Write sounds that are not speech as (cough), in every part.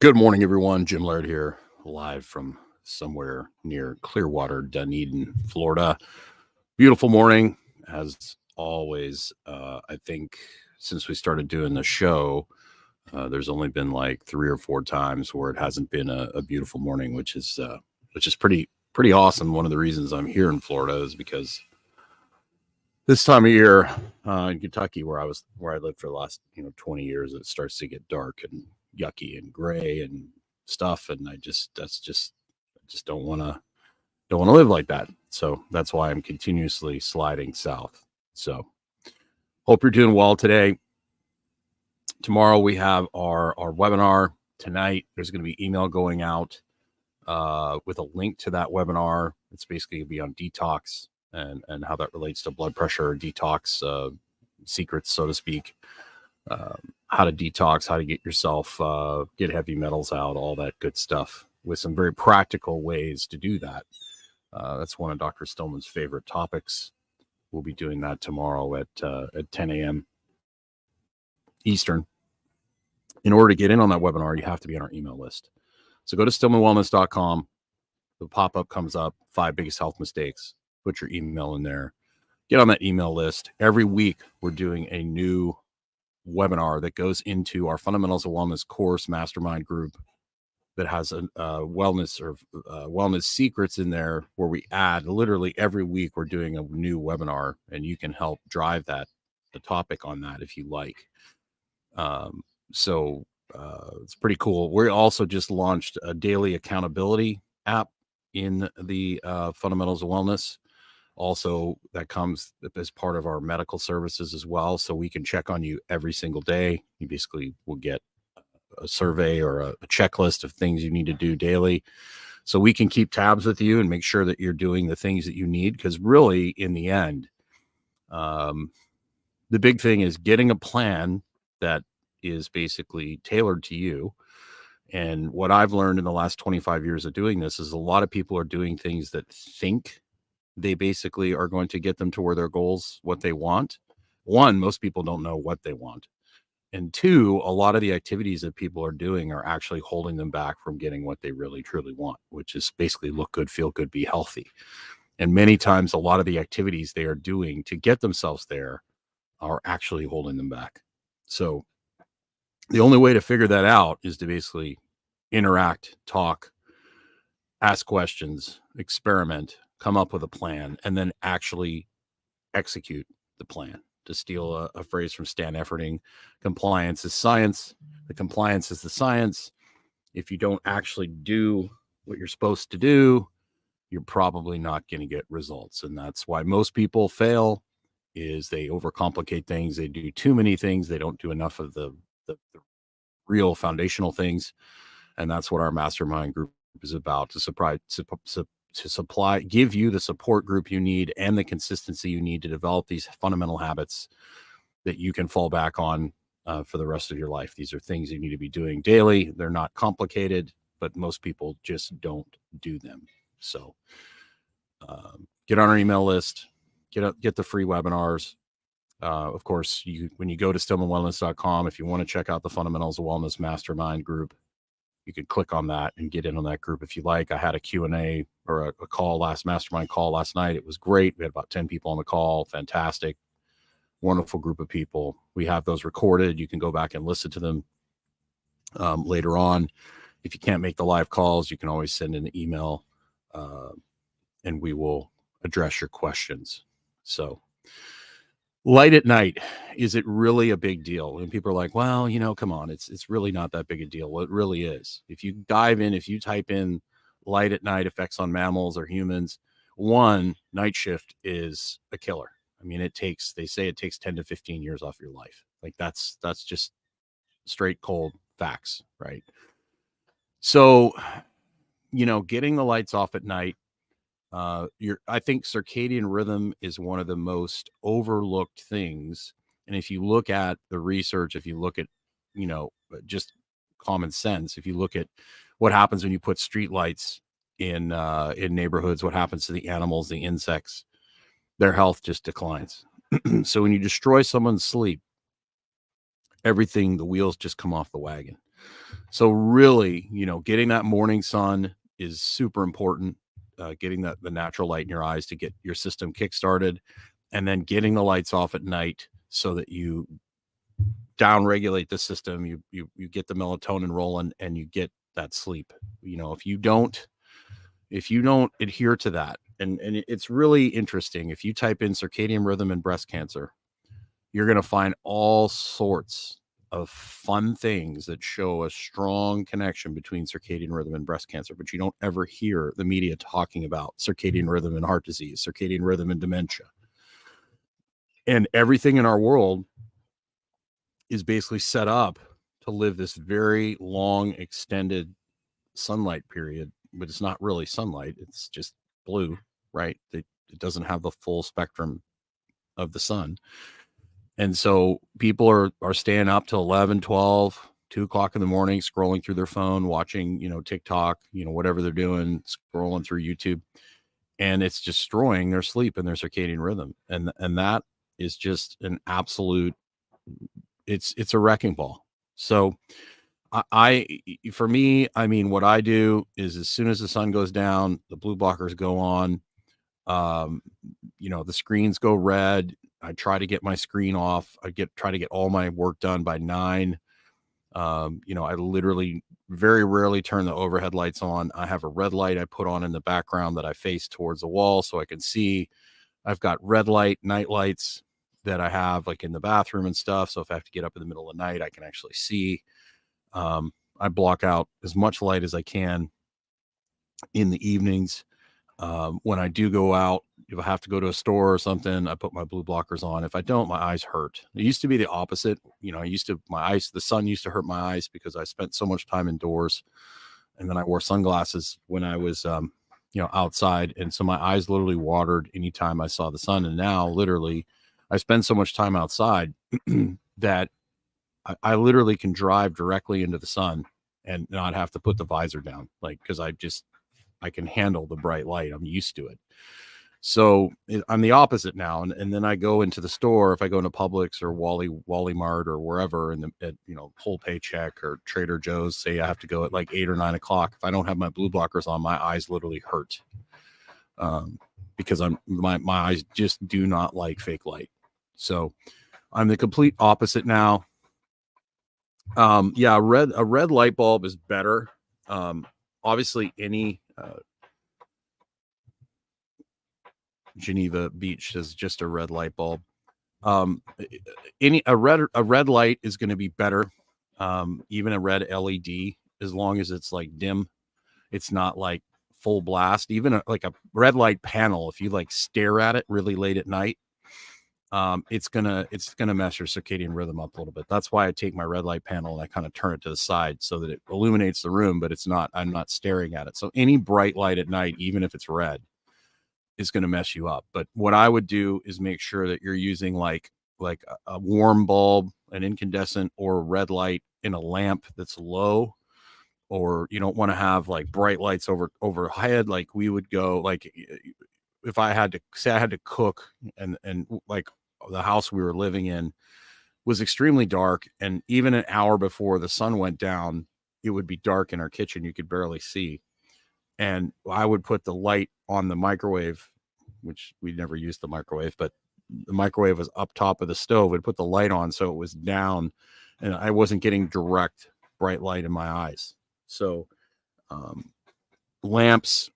Good morning, everyone. Jim Laird here, live from somewhere near Clearwater, Dunedin, Florida. Beautiful morning, as always. Uh, I think since we started doing the show, uh, there's only been like three or four times where it hasn't been a, a beautiful morning, which is uh, which is pretty pretty awesome. One of the reasons I'm here in Florida is because this time of year uh, in Kentucky, where I was where I lived for the last you know 20 years, it starts to get dark and yucky and gray and stuff and i just that's just i just don't want to don't want to live like that. So that's why i'm continuously sliding south. So hope you're doing well today. Tomorrow we have our our webinar. Tonight there's going to be email going out uh, with a link to that webinar. It's basically going to be on detox and and how that relates to blood pressure detox uh, secrets so to speak um, how to detox, how to get yourself uh, get heavy metals out, all that good stuff with some very practical ways to do that. Uh, that's one of Dr. Stillman's favorite topics. We'll be doing that tomorrow at uh, at 10 a.m. Eastern. In order to get in on that webinar, you have to be on our email list. So go to stillmanwellness.com. The pop up comes up five biggest health mistakes. Put your email in there. Get on that email list. Every week, we're doing a new webinar that goes into our fundamentals of wellness course mastermind group that has a, uh, wellness or uh, wellness secrets in there where we add literally every week we're doing a new webinar and you can help drive that the topic on that if you like. Um, so uh, it's pretty cool. We also just launched a daily accountability app in the uh, fundamentals of wellness also that comes as part of our medical services as well so we can check on you every single day. You basically will get a survey or a, a, checklist of things you need to do daily. So we can keep tabs with you and make sure that you're doing the things that you need because really in the end um, the big thing is getting a plan that is basically tailored to you. And what i've learned in the last 25 years of doing this is a lot of people are doing things that think they basically are going to get them to where their goals, what they want. One, most people don't know what they want. And two, a lot of the activities that people are doing are actually holding them back from getting what they really truly want, which is basically look good, feel good, be healthy. And many times, a lot of the activities they are doing to get themselves there are actually holding them back. So, the only way to figure that out is to basically interact, talk, ask questions, experiment, come up with a plan, and then actually execute the plan. To steal a, a phrase from Stan Efferding, compliance is science. The compliance is the science. If you don't actually do what you're supposed to do, you're probably not going to get results. And that's why most people fail is they overcomplicate things. They do too many things. They don't do enough of the, the, the real foundational things. And that's what our mastermind group is about to surprise, to supply give you the support group you need and the consistency you need to develop these fundamental habits that you can fall back on uh, for the rest of your life. These are things you need to be doing daily. They're not complicated but most people just don't do them. So um, get on our email list get up get the free webinars. Uh, of course you when you go to stillmanwellness.com if you want to check out the fundamentals of wellness mastermind group you could click on that and get in on that group if you like. I had a Q&A or a, a, call last mastermind call last night. It was great. We had about 10 people on the call. Fantastic. Wonderful group of people. We have those recorded. You can go back and listen to them um, later on. If you can't make the live calls, you can always send an email uh, and we will address your questions. So light at night is it really a big deal? And people are like well you know come on it's it's really not that big a deal. Well it really is. If you dive in if you type in light at night effects on mammals or humans one night shift is a killer. I mean it takes they say it takes 10 to 15 years off your life. Like that's that's just straight cold facts right? So you know getting the lights off at night uh your i think circadian rhythm is one of the most overlooked things and if you look at the research if you look at you know uh, just common sense if you look at what happens when you put streetlights in uh in neighborhoods what happens to the animals the insects their health just declines (clears throat) so when you destroy someone's sleep everything the wheels just come off the wagon So really, you know, getting that morning sun is super important. Uh, getting that the natural light in your eyes to get your system kick started, and then getting the lights off at night so that you down regulate the system. You you you get the melatonin rolling, and you get that sleep. You know, if you don't if you don't adhere to that, and and it's really interesting. If you type in circadian rhythm and breast cancer, you're going to find all sorts of fun things that show a strong connection between circadian rhythm and breast cancer, but you don't ever hear the media talking about circadian rhythm and heart disease, circadian rhythm and dementia. And everything in our world is basically set up to live this very long, extended sunlight period, but it's not really sunlight, it's just blue, right? It, it doesn't have the full spectrum of the sun and so people are are staying up till 11 12 2 o'clock in the morning scrolling through their phone watching you know tiktok you know whatever they're doing scrolling through youtube. And it's destroying their sleep and their circadian rhythm. And and that is just an absolute it's it's a wrecking ball. So I, I for me i mean what i do is as soon as the sun goes down the blue blockers go on um you know the screens go red I try to get my screen off. I get try to get all my work done by nine. Um, you know, I literally very rarely turn the overhead lights on. I have a red light I put on in the background that I face towards the wall so I can see. I've got red light night lights that I have like in the bathroom and stuff. So if I have to get up in the middle of the night, I can actually see. Um, I block out as much light as I can in the evenings. Um, when I do go out, if I have to go to a store or something, I put my blue blockers on. If I don't, my eyes hurt. It used to be the opposite. You know, I used to, my eyes, the sun used to hurt my eyes because I spent so much time indoors. And then I wore sunglasses when I was, um, you know, outside. And so my eyes literally watered anytime I saw the sun. And now, literally, I spend so much time outside (clears throat) that I, I literally can drive directly into the sun and not have to put the visor down. Like, cause I just, I can handle the bright light. I'm used to it. So I'm the opposite now, and, and then I go into the store if I go into Publix or Wally Wally Mart or wherever, and at you know Whole Paycheck or Trader Joe's, say I have to go at like eight or nine o'clock. If I don't have my blue blockers on, my eyes literally hurt, um, because I'm my my eyes just do not like fake light. So I'm the complete opposite now. Um, yeah, red a red light bulb is better. Um, obviously, any Geneva Beach is just a red light bulb. Um, any a red a red light is going to be better. Um, even a red LED, as long as it's like dim, it's not like full blast. Even a, like a red light panel, if you like stare at it really late at night, um, it's gonna it's gonna mess your circadian rhythm up a little bit. That's why I take my red light panel and I kind of turn it to the side so that it illuminates the room, but it's not I'm not staring at it. So any bright light at night, even if it's red, is to mess you up. But what I would do is make sure that you're using like like a, a warm bulb, an incandescent, or red light in a lamp that's low. Or you don't want to have like bright lights over overhead. Like we would go like if I had to say I had to cook and and like the house we were living in was extremely dark and even an hour before the sun went down it would be dark in our kitchen you could barely see and I would put the light on the microwave, which we never used the microwave, but the microwave was up top of the stove. Would put the light on so it was down, and I wasn't getting direct bright light in my eyes. So, um, lamps.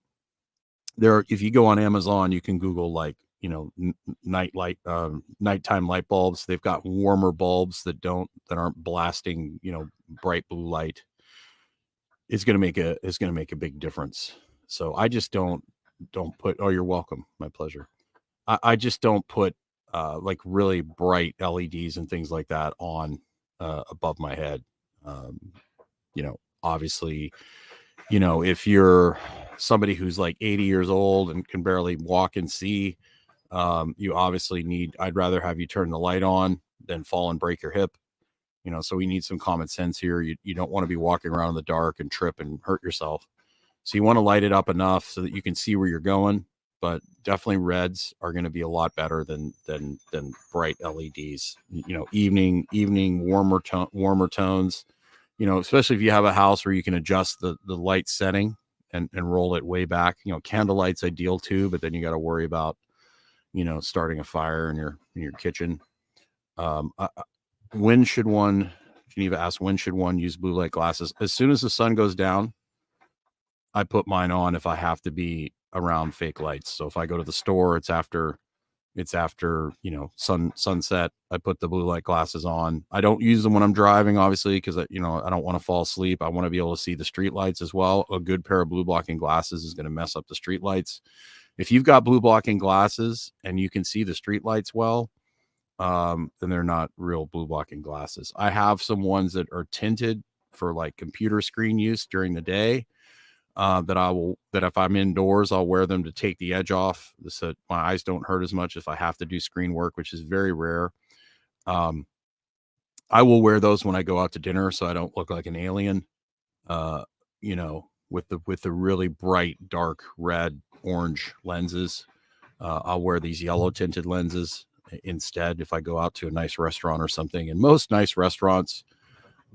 There, if you go on Amazon, you can Google like you know n- night light, um, nighttime light bulbs. They've got warmer bulbs that don't that aren't blasting you know bright blue light is going to make a is going to make a big difference. So I just don't don't put. Oh, you're welcome. My pleasure. I, I just don't put uh, like really bright LEDs and things like that on uh, above my head. Um, you know, obviously, you know if you're somebody who's like 80 years old and can barely walk and see, um, you obviously need. I'd rather have you turn the light on than fall and break your hip you know so we need some common sense here you, you don't want to be walking around in the dark and trip and hurt yourself so you want to light it up enough so that you can see where you're going but definitely reds are going to be a lot better than than than bright leds you know evening evening warmer tone warmer tones you know, especially if you have a house where you can adjust the the light setting and and roll it way back. You know, candlelight's ideal too, but then you got to worry about you know starting a fire in your in your kitchen. Um, uh, when should one? Geneva asks, when should one use blue light glasses? As soon as the sun goes down, I put mine on if I have to be around fake lights. So if I go to the store, it's after it's after you know sun sunset i put the blue light glasses on i don't use them when i'm driving obviously because you know i don't want to fall asleep i want to be able to see the street lights as well a good pair of blue blocking glasses is going to mess up the street lights if you've got blue blocking glasses and you can see the street lights well um, then they're not real blue blocking glasses i have some ones that are tinted for like computer screen use during the day uh, that I will that if I'm indoors, I'll wear them to take the edge off so my eyes don't hurt as much if I have to do screen work, which is very rare. Um, I will wear those when I go out to dinner so I don't look like an alien. Uh, you know, with the with the really bright, dark red, orange lenses. Uh, I'll wear these yellow tinted lenses instead if I go out to a nice restaurant or something. And most nice restaurants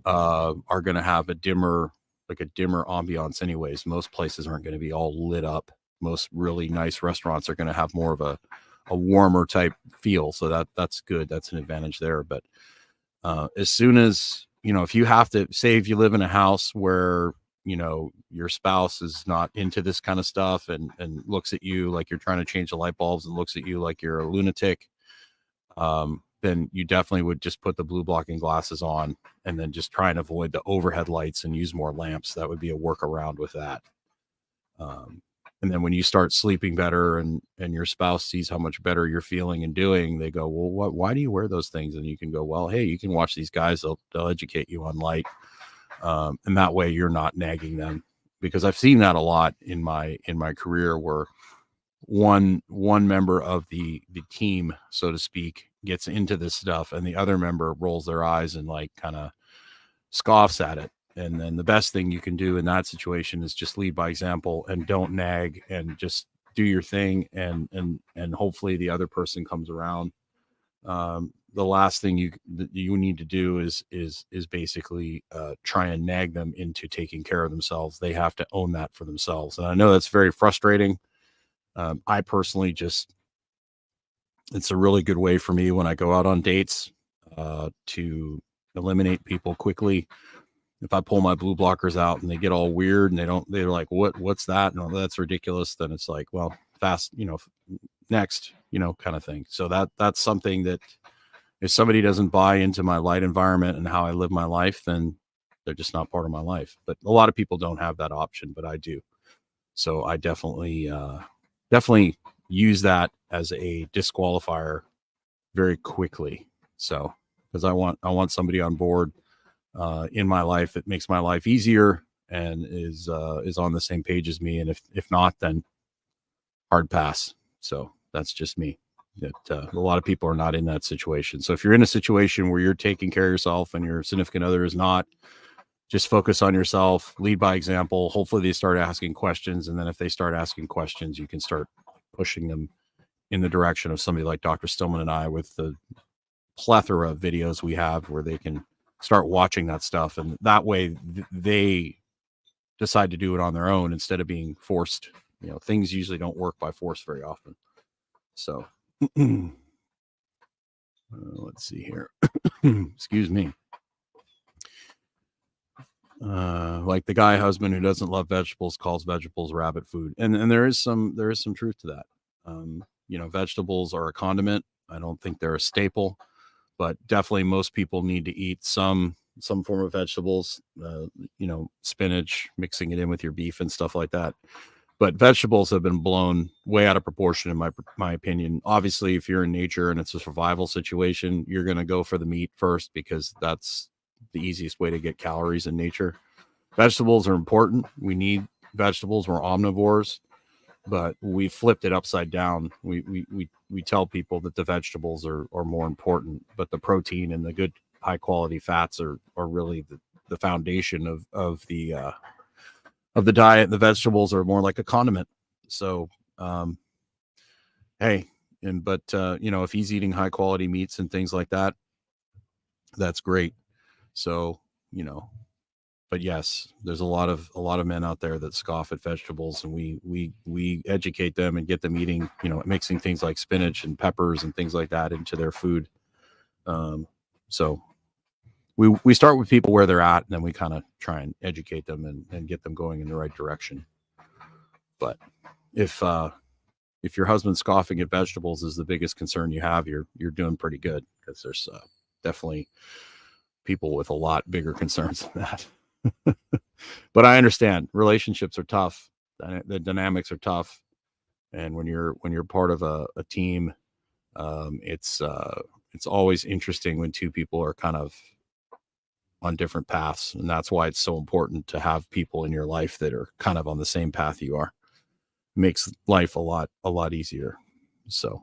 uh, are going to have a dimmer like a dimmer ambiance anyways most places aren't going to be all lit up most really nice restaurants are going to have more of a a warmer type feel so that that's good that's an advantage there but uh, as soon as you know if you have to say if you live in a house where you know your spouse is not into this kind of stuff and and looks at you like you're trying to change the light bulbs and looks at you like you're a lunatic um then you definitely would just put the blue blocking glasses on and then just try and avoid the overhead lights and use more lamps. That would be a workaround with that. Um, and then when you start sleeping better and and your spouse sees how much better you're feeling and doing, they go, "Well, what? Why do you wear those things?" And you can go, "Well, hey, you can watch these guys; they'll they'll educate you on light, um, and that way you're not nagging them." Because I've seen that a lot in my in my career where one one member of the the team, so to speak, gets into this stuff and the other member rolls their eyes and like kind of scoffs at it and then the best thing you can do in that situation is just lead by example and don't nag and just do your thing and and and hopefully the other person comes around um, the last thing you you need to do is is is basically uh, try and nag them into taking care of themselves they have to own that for themselves and i know that's very frustrating um, i personally just it's a really good way for me when I go out on dates uh, to eliminate people quickly. If I pull my blue blockers out and they get all weird and they don't, they're like, "What? What's that?" No, that's ridiculous. Then it's like, well, fast, you know, next, you know, kind of thing. So that that's something that if somebody doesn't buy into my light environment and how I live my life, then they're just not part of my life. But a lot of people don't have that option, but I do. So I definitely, uh, definitely use that as a disqualifier very quickly. So because I want I want somebody on board uh, in my life that makes my life easier and is uh, is on the same page as me. And if if not, then hard pass. So that's just me. That uh, a lot of people are not in that situation. So if you're in a situation where you're taking care of yourself and your significant other is not, just focus on yourself, lead by example. Hopefully they start asking questions, and then if they start asking questions, you can start pushing them in the direction of somebody like Dr. Stillman and I with the plethora of videos we have where they can start watching that stuff and that way th- they decide to do it on their own instead of being forced you know things usually don't work by force very often so (clears throat) uh, let's see here (clears throat) excuse me uh like the guy husband who doesn't love vegetables calls vegetables rabbit food and and there is some there is some truth to that um you know, vegetables are a condiment. I don't think they're a staple, but definitely most people need to eat some some form of vegetables. Uh, you know, spinach, mixing it in with your beef and stuff like that. But vegetables have been blown way out of proportion, in my my opinion. Obviously, if you're in nature and it's a survival situation, you're going to go for the meat first because that's the easiest way to get calories in nature. Vegetables are important. We need vegetables. We're omnivores but we flipped it upside down. We we we we tell people that the vegetables are are more important, but the protein and the good high quality fats are are really the, the foundation of of the uh, of the diet. and The vegetables are more like a condiment. So, um, hey, and but uh, you know if he's eating high quality meats and things like that, that's great. So you know but yes, there's a lot of a lot of men out there that scoff at vegetables, and we we we educate them and get them eating, you know, mixing things like spinach and peppers and things like that into their food. Um, so we we start with people where they're at, and then we kind of try and educate them and, and get them going in the right direction. But if uh, if your husband scoffing at vegetables is the biggest concern you have, you're you're doing pretty good because there's uh, definitely people with a lot bigger concerns (laughs) than that. but I understand relationships are tough. The dynamics are tough, and when you're when you're part of a, a team, um, it's uh, it's always interesting when two people are kind of on different paths, and that's why it's so important to have people in your life that are kind of on the same path you are. It makes life a lot a lot easier. So,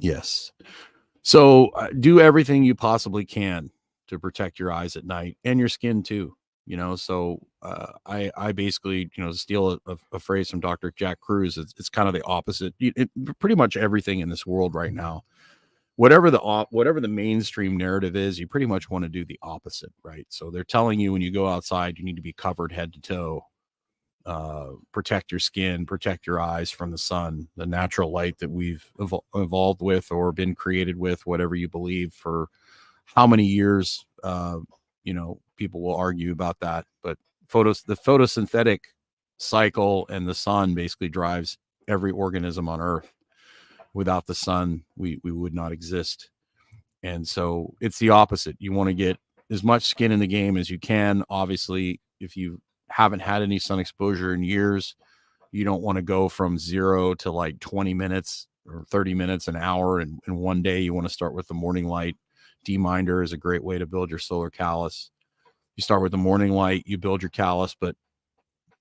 yes. So uh, do everything you possibly can to protect your eyes at night and your skin too. You know, so uh, I I basically you know steal a, a, phrase from Dr. Jack Kruse. It's, it's kind of the opposite. It, it, pretty much everything in this world right now, whatever the whatever the mainstream narrative is, you pretty much want to do the opposite, right? So they're telling you when you go outside, you need to be covered head to toe, uh, protect your skin, protect your eyes from the sun, the natural light that we've evol- evolved with or been created with, whatever you believe for how many years uh, you know people will argue about that but photos the photosynthetic cycle and the sun basically drives every organism on earth without the sun we we would not exist. And so it's the opposite. You want to get as much skin in the game as you can. Obviously if you haven't had any sun exposure in years you don't want to go from zero to like 20 minutes or 30 minutes an hour and in one day. You want to start with the morning light. D-Minder is a great way to build your solar callus. You start with the morning light, you build your callus, but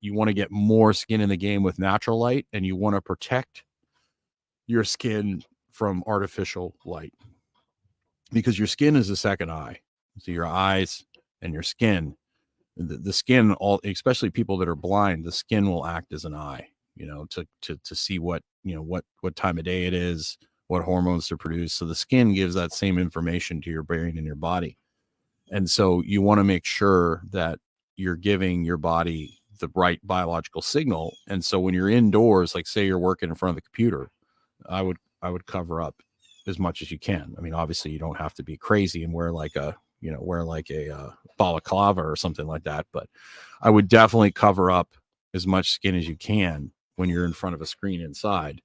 you want to get more skin in the game with natural light and you want to protect your skin from artificial light because your skin is a second eye. So your eyes and your skin, the, the skin, all especially people that are blind, the skin will act as an eye, you know, to to to see what you know what what time of day it is, what hormones to produce. So the skin gives that same information to your brain and your body. And so you want to make sure that you're giving your body the right biological signal. And so when you're indoors, like say you're working in front of the computer, I would I would cover up as much as you can. I mean, obviously you don't have to be crazy and wear like a you know wear like a uh, balaclava or something like that, but I would definitely cover up as much skin as you can when you're in front of a screen inside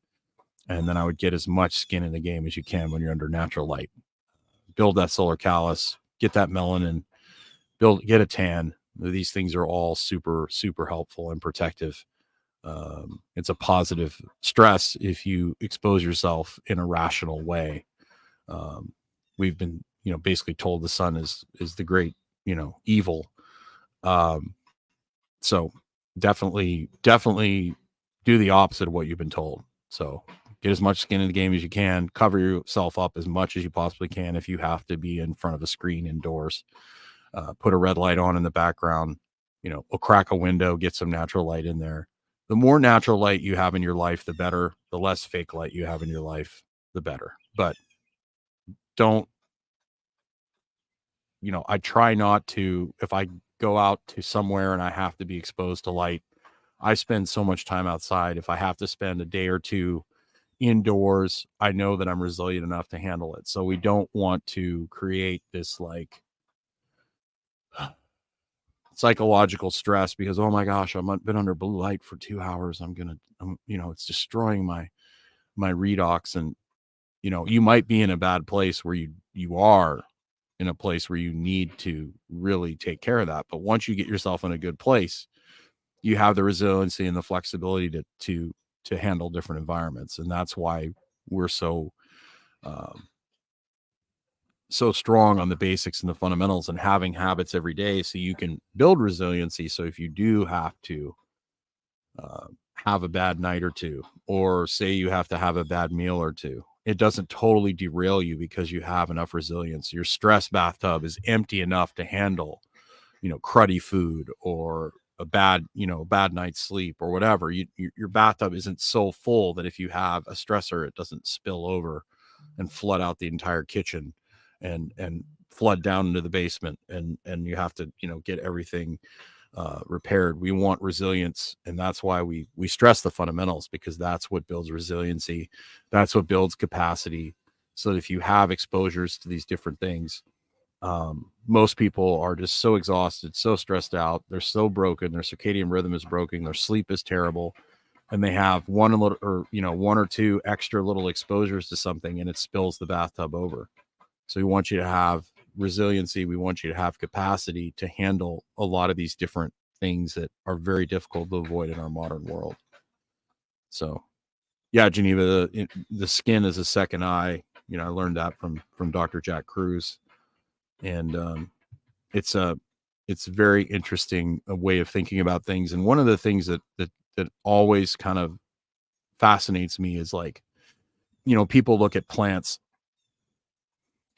and then I would get as much skin in the game as you can when you're under natural light. Build that solar callus, get that melanin, build get a tan. These things are all super super helpful and protective. Um, it's a positive stress if you expose yourself in a rational way. Um, we've been you know basically told the sun is is the great you know evil. Um, so definitely definitely do the opposite of what you've been told. So get as much skin in the game as you can, cover yourself up as much as you possibly can if you have to be in front of a screen indoors. Uh, put a red light on in the background, you know, or crack a window, get some natural light in there. The more natural light you have in your life, the better. The less fake light you have in your life, the better. But don't, you know, I try not to, if I go out to somewhere and I have to be exposed to light, I spend so much time outside. If I have to spend a day or two indoors, I know that I'm resilient enough to handle it. So we don't want to create this like psychological stress because oh my gosh, I've been under blue light for two hours. I'm gonna, I'm, you know, it's destroying my my redox, and you know, you might be in a bad place where you you are in a place where you need to really take care of that. But once you get yourself in a good place, you have the resiliency and the flexibility to to to handle different environments and that's why we're so um, so strong on the basics and the fundamentals and having habits every day so you can build resiliency. So if you do have to uh, have a bad night or two or say you have to have a bad meal or two it doesn't totally derail you because you have enough resilience. Your stress bathtub is empty enough to handle you know cruddy food or a bad you know bad night's sleep or whatever. You, your bathtub isn't so full that if you have a stressor it doesn't spill over and flood out the entire kitchen and and flood down into the basement and and you have to you know get everything uh, repaired. We want resilience and that's why we we stress the fundamentals because that's what builds resiliency that's what builds capacity so that if you have exposures to these different things um, most people are just so exhausted so stressed out they're so broken their circadian rhythm is broken their sleep is terrible and they have one little or you know one or two extra little exposures to something and it spills the bathtub over so we want you to have resiliency we want you to have capacity to handle a lot of these different things that are very difficult to avoid in our modern world. So yeah geneva the, the skin is a second eye you know i learned that from from dr jack Kruse, and um, it's a it's very interesting a way of thinking about things. And one of the things that that that always kind of fascinates me is like you know people look at plants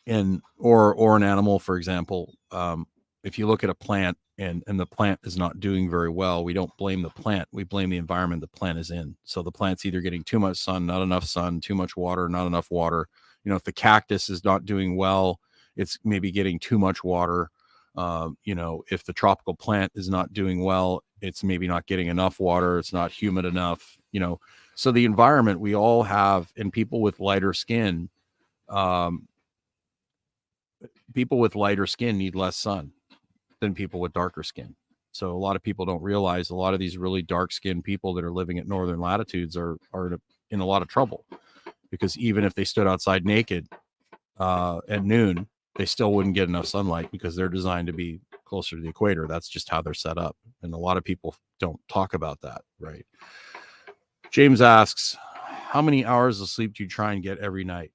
and or or an animal for example um, if you look at a plant and and the plant is not doing very well we don't blame the plant we blame the environment the plant is in. So the plant's either getting too much sun not enough sun too much water not enough water. You know if the cactus is not doing well it's maybe getting too much water. Um, you know if the tropical plant is not doing well it's maybe not getting enough water it's not humid enough you know. So the environment we all have and people with lighter skin um, people with lighter skin need less sun than people with darker skin so a lot of people don't realize a lot of these really dark skinned people that are living at northern latitudes are are in a, lot of trouble because even if they stood outside naked uh, at noon they still wouldn't get enough sunlight because they're designed to be closer to the equator. That's just how they're set up. And a lot of people don't talk about that, right? James asks, How many hours of sleep do you try and get every night?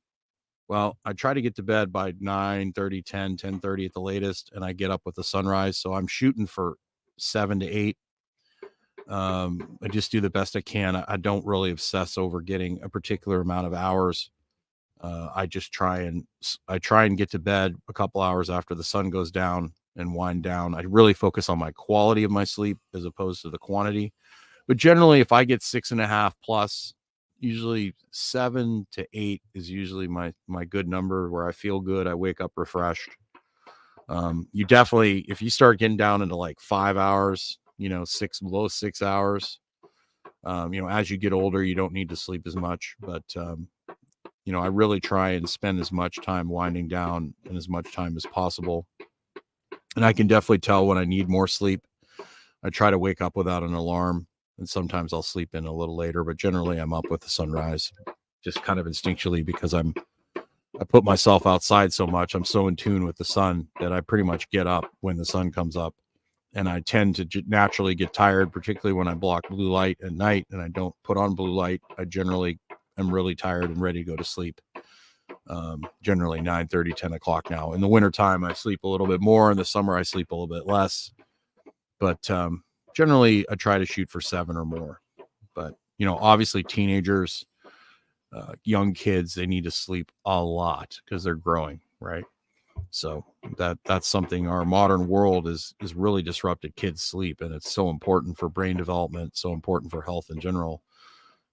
Well, I try to get to bed by 9 30, 10, 10 30 at the latest, and I get up with the sunrise. So I'm shooting for seven to eight. Um, I just do the best I can. I, I don't really obsess over getting a particular amount of hours uh, I just try and I try and get to bed a couple hours after the sun goes down and wind down. I really focus on my quality of my sleep as opposed to the quantity. But generally, if I get six and a half plus, usually seven to eight is usually my my good number where I feel good. I wake up refreshed. Um, you definitely, if you start getting down into like five hours, you know, six below six hours, um, you know, as you get older, you don't need to sleep as much. But um, you know, I really try and spend as much time winding down and as much time as possible. And I can definitely tell when I need more sleep. I try to wake up without an alarm, and sometimes I'll sleep in a little later, but generally I'm up with the sunrise, just kind of instinctually because I'm I put myself outside so much. I'm so in tune with the sun that I pretty much get up when the sun comes up. And I tend to j- naturally get tired, particularly when I block blue light at night and I don't put on blue light. I generally I'm really tired and ready to go to sleep. Um, generally 9 30, 10 o'clock now. In the wintertime, I sleep a little bit more. In the summer, I sleep a little bit less. But um, generally, I try to shoot for seven or more. But, you know, obviously, teenagers, uh, young kids, they need to sleep a lot because they're growing, right? So that that's something our modern world is is really disrupted kids sleep and it's so important for brain development, so important for health in general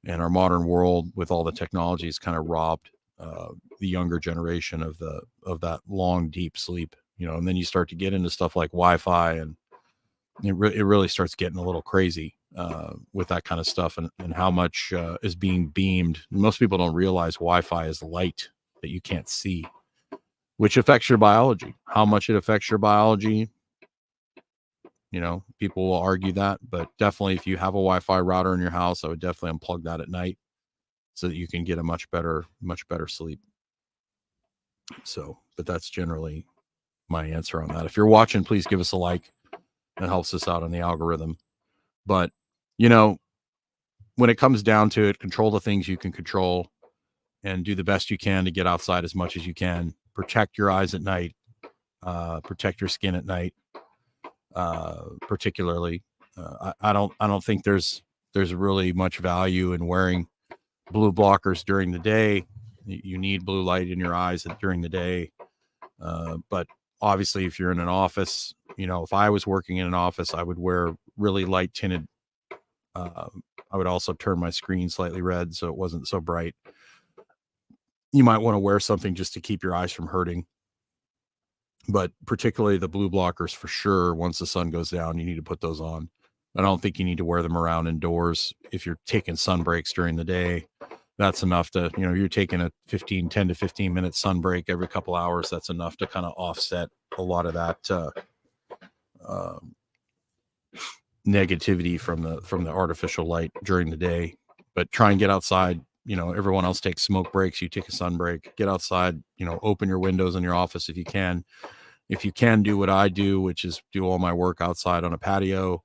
and our modern world with all the technology, technologies kind of robbed uh, the younger generation of the of that long deep sleep you know and then you start to get into stuff like wi-fi and it, re- it really starts getting a little crazy uh, with that kind of stuff and, and how much uh, is being beamed most people don't realize wi-fi is light that you can't see which affects your biology how much it affects your biology you know, people will argue that, but definitely if you have a Wi-Fi router in your house, I would definitely unplug that at night so that you can get a much better, much better sleep. So, but that's generally my answer on that. If you're watching, please give us a like. That helps us out on the algorithm. But, you know, when it comes down to it, control the things you can control and do the best you can to get outside as much as you can. Protect your eyes at night, uh, protect your skin at night uh, particularly. Uh, I, I, don't I don't think there's there's really much value in wearing blue blockers during the day. You need blue light in your eyes during the day, uh, but obviously, if you're in an office, you know, if I was working in an office, I would wear really light tinted. Uh, I would also turn my screen slightly red so it wasn't so bright. You might want to wear something just to keep your eyes from hurting but particularly the blue blockers for sure. Once the sun goes down, you need to put those on. I don't think you need to wear them around indoors. If you're taking sun breaks during the day, that's enough to, you know, you're taking a 15, 10 to 15 minute sun break every couple hours. That's enough to kind of offset a lot of that uh, um, negativity from the from the artificial light during the day. But try and get outside. You know, everyone else takes smoke breaks. You take a sun break. Get outside. You know, open your windows in your office if you can. If you can do what I do, which is do all my work outside on a patio.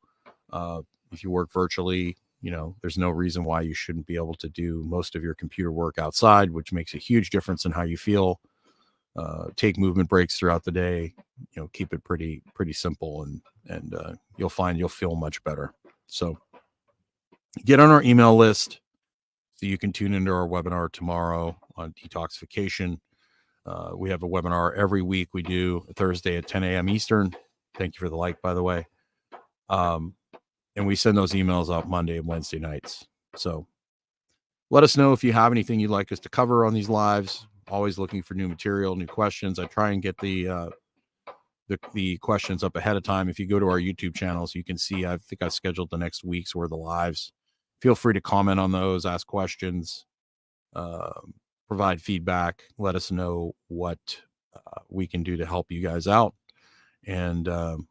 Uh, if you work virtually, you know, there's no reason why you shouldn't be able to do most of your computer work outside, which makes a huge difference in how you feel. Uh, take movement breaks throughout the day. You know, keep it pretty pretty simple, and and uh, you'll find you'll feel much better. So, get on our email list so you can tune into our webinar tomorrow on detoxification. Uh, we have a webinar every week. We do Thursday at 10 a.m. Eastern. Thank you for the like, by the way. Um, and we send those emails out Monday and Wednesday nights. So let us know if you have anything you'd like us to cover on these lives. Always looking for new material, new questions. I try and get the uh, the, the questions up ahead of time. If you go to our YouTube channels, you can see I think I've scheduled the next week's worth of lives. Feel free to comment on those, ask questions, uh, provide feedback. Let us know what uh, we can do to help you guys out. And um,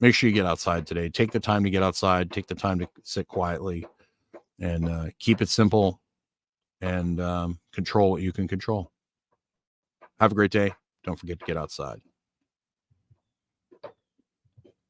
make sure you get outside today. Take the time to get outside. Take the time to sit quietly, and uh, keep it simple, and um, control what you can control. Have a great day. Don't forget to get outside.